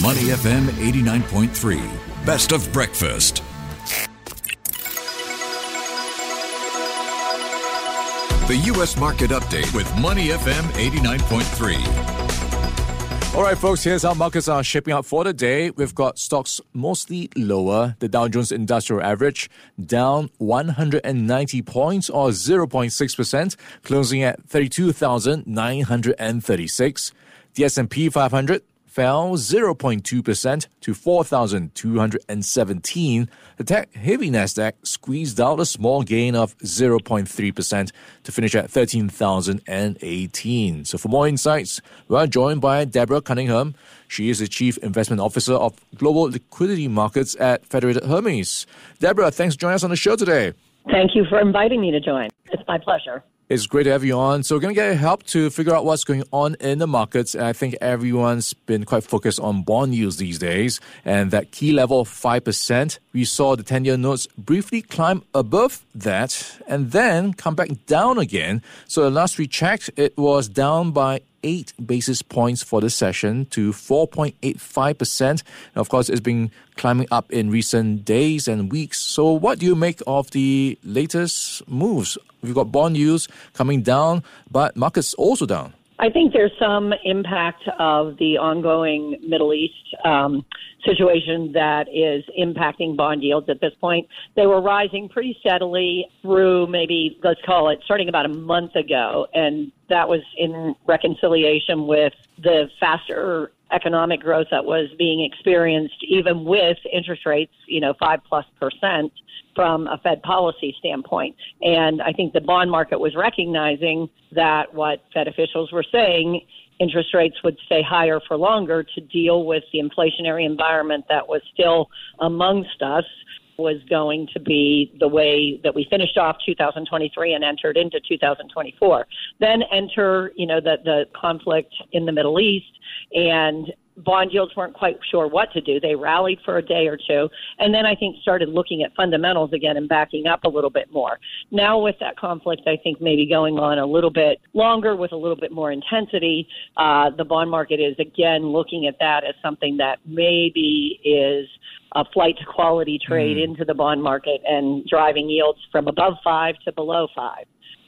Money FM 89.3. Best of breakfast. The U.S. Market Update with Money FM 89.3. All right, folks, here's how markets are shaping up for the day. We've got stocks mostly lower. The Dow Jones Industrial Average down 190 points or 0.6%, closing at 32,936. The S&P 500 fell 0.2% to 4,217. The tech heavy Nasdaq squeezed out a small gain of 0.3% to finish at 13,018. So for more insights, we are joined by Deborah Cunningham. She is the Chief Investment Officer of Global Liquidity Markets at Federated Hermes. Deborah, thanks for joining us on the show today. Thank you for inviting me to join. It's my pleasure. It's great to have you on. So, we're going to get help to figure out what's going on in the markets. And I think everyone's been quite focused on bond yields these days. And that key level of 5%, we saw the 10 year notes briefly climb above that and then come back down again. So, the last we checked, it was down by eight basis points for the session to 4.85%. Of course, it's been climbing up in recent days and weeks. So, what do you make of the latest moves? We've got bond yields coming down, but markets also down. I think there's some impact of the ongoing Middle East um, situation that is impacting bond yields at this point. They were rising pretty steadily through maybe, let's call it, starting about a month ago. And that was in reconciliation with the faster economic growth that was being experienced, even with interest rates, you know, five plus percent from a Fed policy standpoint. And I think the bond market was recognizing that what Fed officials were saying, interest rates would stay higher for longer to deal with the inflationary environment that was still amongst us was going to be the way that we finished off 2023 and entered into 2024. Then enter, you know, the, the conflict in the Middle East and bond yields weren't quite sure what to do. They rallied for a day or two, and then I think started looking at fundamentals again and backing up a little bit more. Now, with that conflict, I think maybe going on a little bit longer with a little bit more intensity, uh, the bond market is again looking at that as something that maybe is a flight to quality trade mm. into the bond market and driving yields from above five to below five.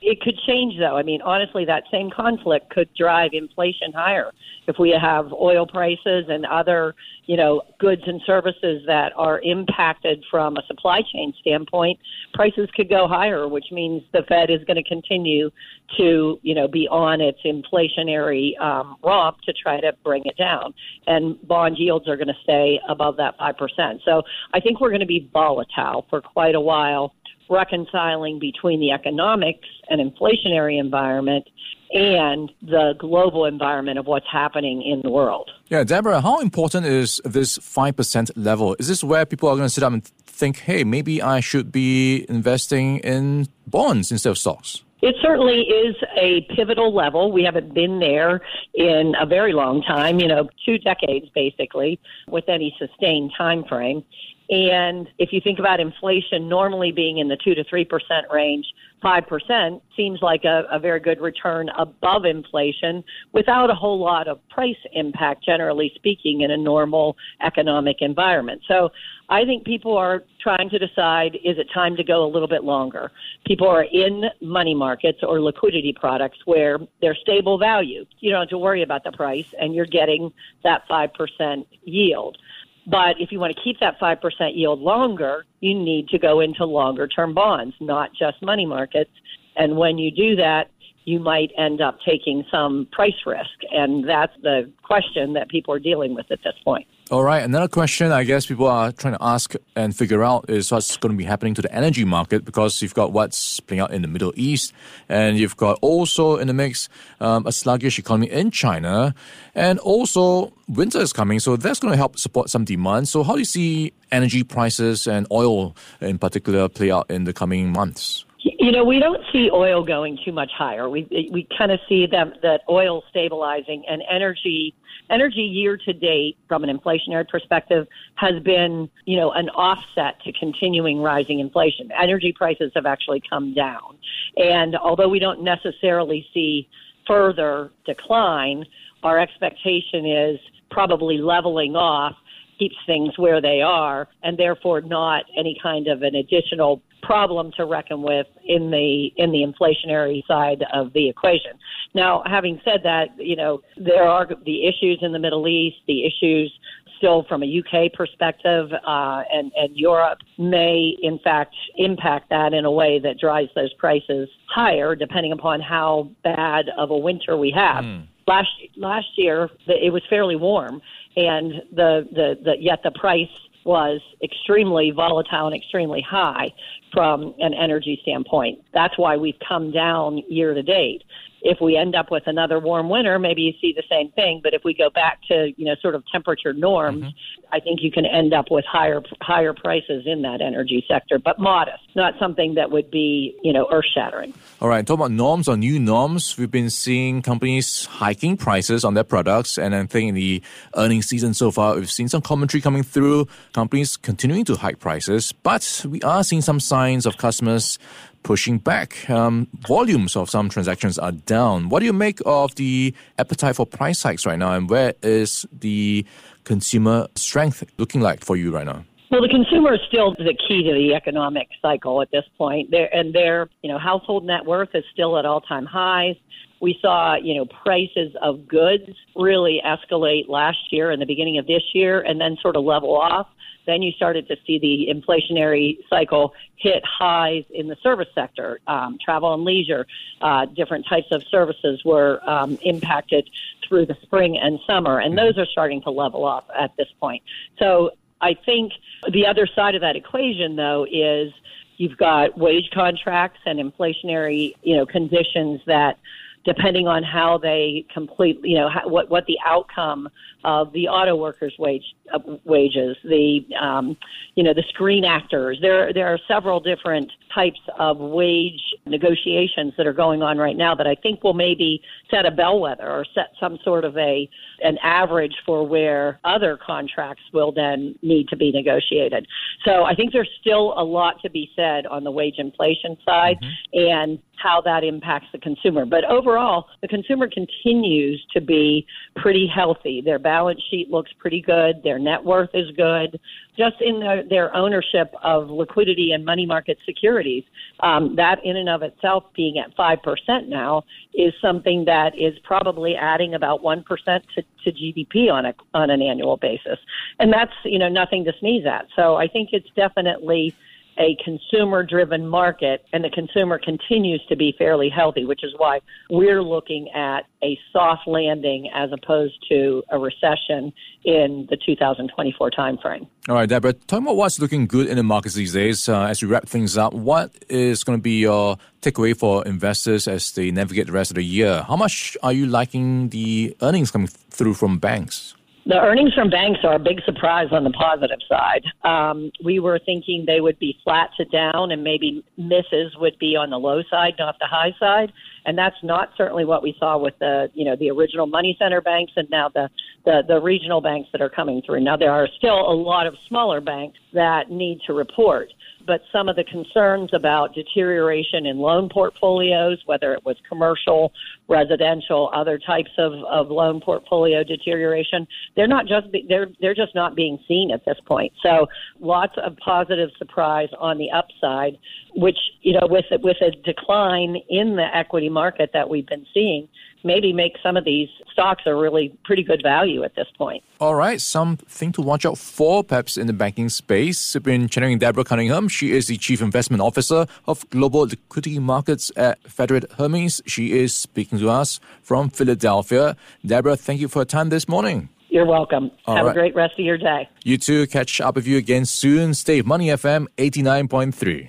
It could change, though. I mean, honestly, that same conflict could drive inflation higher if we have oil prices and other, you know, goods and services that are impacted from a supply chain standpoint. Prices could go higher, which means the Fed is going to continue to, you know, be on its inflationary um, romp to try to bring it down, and bond yields are going to stay above that five percent. So I think we're going to be volatile for quite a while reconciling between the economics and inflationary environment and the global environment of what's happening in the world. Yeah, Deborah, how important is this 5% level? Is this where people are going to sit up and think, hey, maybe I should be investing in bonds instead of stocks? It certainly is a pivotal level. We haven't been there in a very long time, you know, two decades basically, with any sustained time frame. And if you think about inflation normally being in the 2 to 3% range, 5% seems like a, a, very good return above inflation without a whole lot of price impact, generally speaking, in a normal economic environment. So I think people are trying to decide is it time to go a little bit longer? People are in money markets or liquidity products where they're stable value. You don't have to worry about the price and you're getting that 5% yield. But if you want to keep that 5% yield longer, you need to go into longer term bonds, not just money markets. And when you do that, you might end up taking some price risk. And that's the question that people are dealing with at this point. All right. Another question I guess people are trying to ask and figure out is what's going to be happening to the energy market because you've got what's playing out in the Middle East and you've got also in the mix um, a sluggish economy in China and also winter is coming. So that's going to help support some demand. So how do you see energy prices and oil in particular play out in the coming months? You know, we don't see oil going too much higher. We we kind of see them that oil stabilizing and energy energy year to date from an inflationary perspective has been, you know, an offset to continuing rising inflation. Energy prices have actually come down. And although we don't necessarily see further decline, our expectation is probably leveling off keeps things where they are, and therefore not any kind of an additional problem to reckon with in the in the inflationary side of the equation. Now, having said that, you know there are the issues in the Middle East, the issues still from a UK perspective, uh, and and Europe may in fact impact that in a way that drives those prices higher, depending upon how bad of a winter we have. Mm. Last last year, it was fairly warm, and the, the, the yet the price was extremely volatile and extremely high from an energy standpoint. That's why we've come down year to date. If we end up with another warm winter, maybe you see the same thing. But if we go back to you know sort of temperature norms, mm-hmm. I think you can end up with higher higher prices in that energy sector, but modest, not something that would be you know earth shattering. All right, talk about norms or new norms. We've been seeing companies hiking prices on their products, and I think in the earnings season so far, we've seen some commentary coming through. Companies continuing to hike prices, but we are seeing some signs of customers pushing back. Um, volumes of some transactions are down. What do you make of the appetite for price hikes right now, and where is the consumer strength looking like for you right now? Well, the consumer is still the key to the economic cycle at this point. Their and their you know household net worth is still at all time highs. We saw, you know, prices of goods really escalate last year and the beginning of this year and then sort of level off. Then you started to see the inflationary cycle hit highs in the service sector, um, travel and leisure. Uh, different types of services were um, impacted through the spring and summer, and those are starting to level off at this point. So I think the other side of that equation, though, is you've got wage contracts and inflationary, you know, conditions that depending on how they complete, you know, how, what what the outcome of the auto workers' wage uh, wages, the um, you know the screen actors. There there are several different types of wage negotiations that are going on right now that I think will maybe set a bellwether or set some sort of a an average for where other contracts will then need to be negotiated. So I think there's still a lot to be said on the wage inflation side mm-hmm. and how that impacts the consumer. But overall, the consumer continues to be pretty healthy. Their balance sheet looks pretty good. Their net worth is good. Just in the, their ownership of liquidity and money market securities, um, that in and of itself being at 5% now is something that is probably adding about 1% to, to GDP on, a, on an annual basis. And that's, you know, nothing to sneeze at. So I think it's definitely a consumer driven market and the consumer continues to be fairly healthy, which is why we're looking at a soft landing as opposed to a recession in the 2024 timeframe. All right, Deborah, me about what's looking good in the markets these days. Uh, as we wrap things up, what is going to be your takeaway for investors as they navigate the rest of the year? How much are you liking the earnings coming through from banks? The earnings from banks are a big surprise on the positive side. Um, we were thinking they would be flat to down, and maybe misses would be on the low side, not the high side. And that's not certainly what we saw with the, you know, the original money center banks and now the, the, the regional banks that are coming through. Now there are still a lot of smaller banks that need to report but some of the concerns about deterioration in loan portfolios, whether it was commercial, residential, other types of, of loan portfolio deterioration, they're not just be, they're they're just not being seen at this point. So lots of positive surprise on the upside, which you know with with a decline in the equity market that we've been seeing, maybe make some of these stocks a really pretty good value at this point. All right, something to watch out for perhaps in the banking space. We've been chatting with Deborah Cunningham. She is the Chief Investment Officer of Global Liquidity Markets at Federated Hermes. She is speaking to us from Philadelphia. Deborah, thank you for your time this morning. You're welcome. All Have right. a great rest of your day. You too. Catch up with you again soon. Stay Money FM 89.3.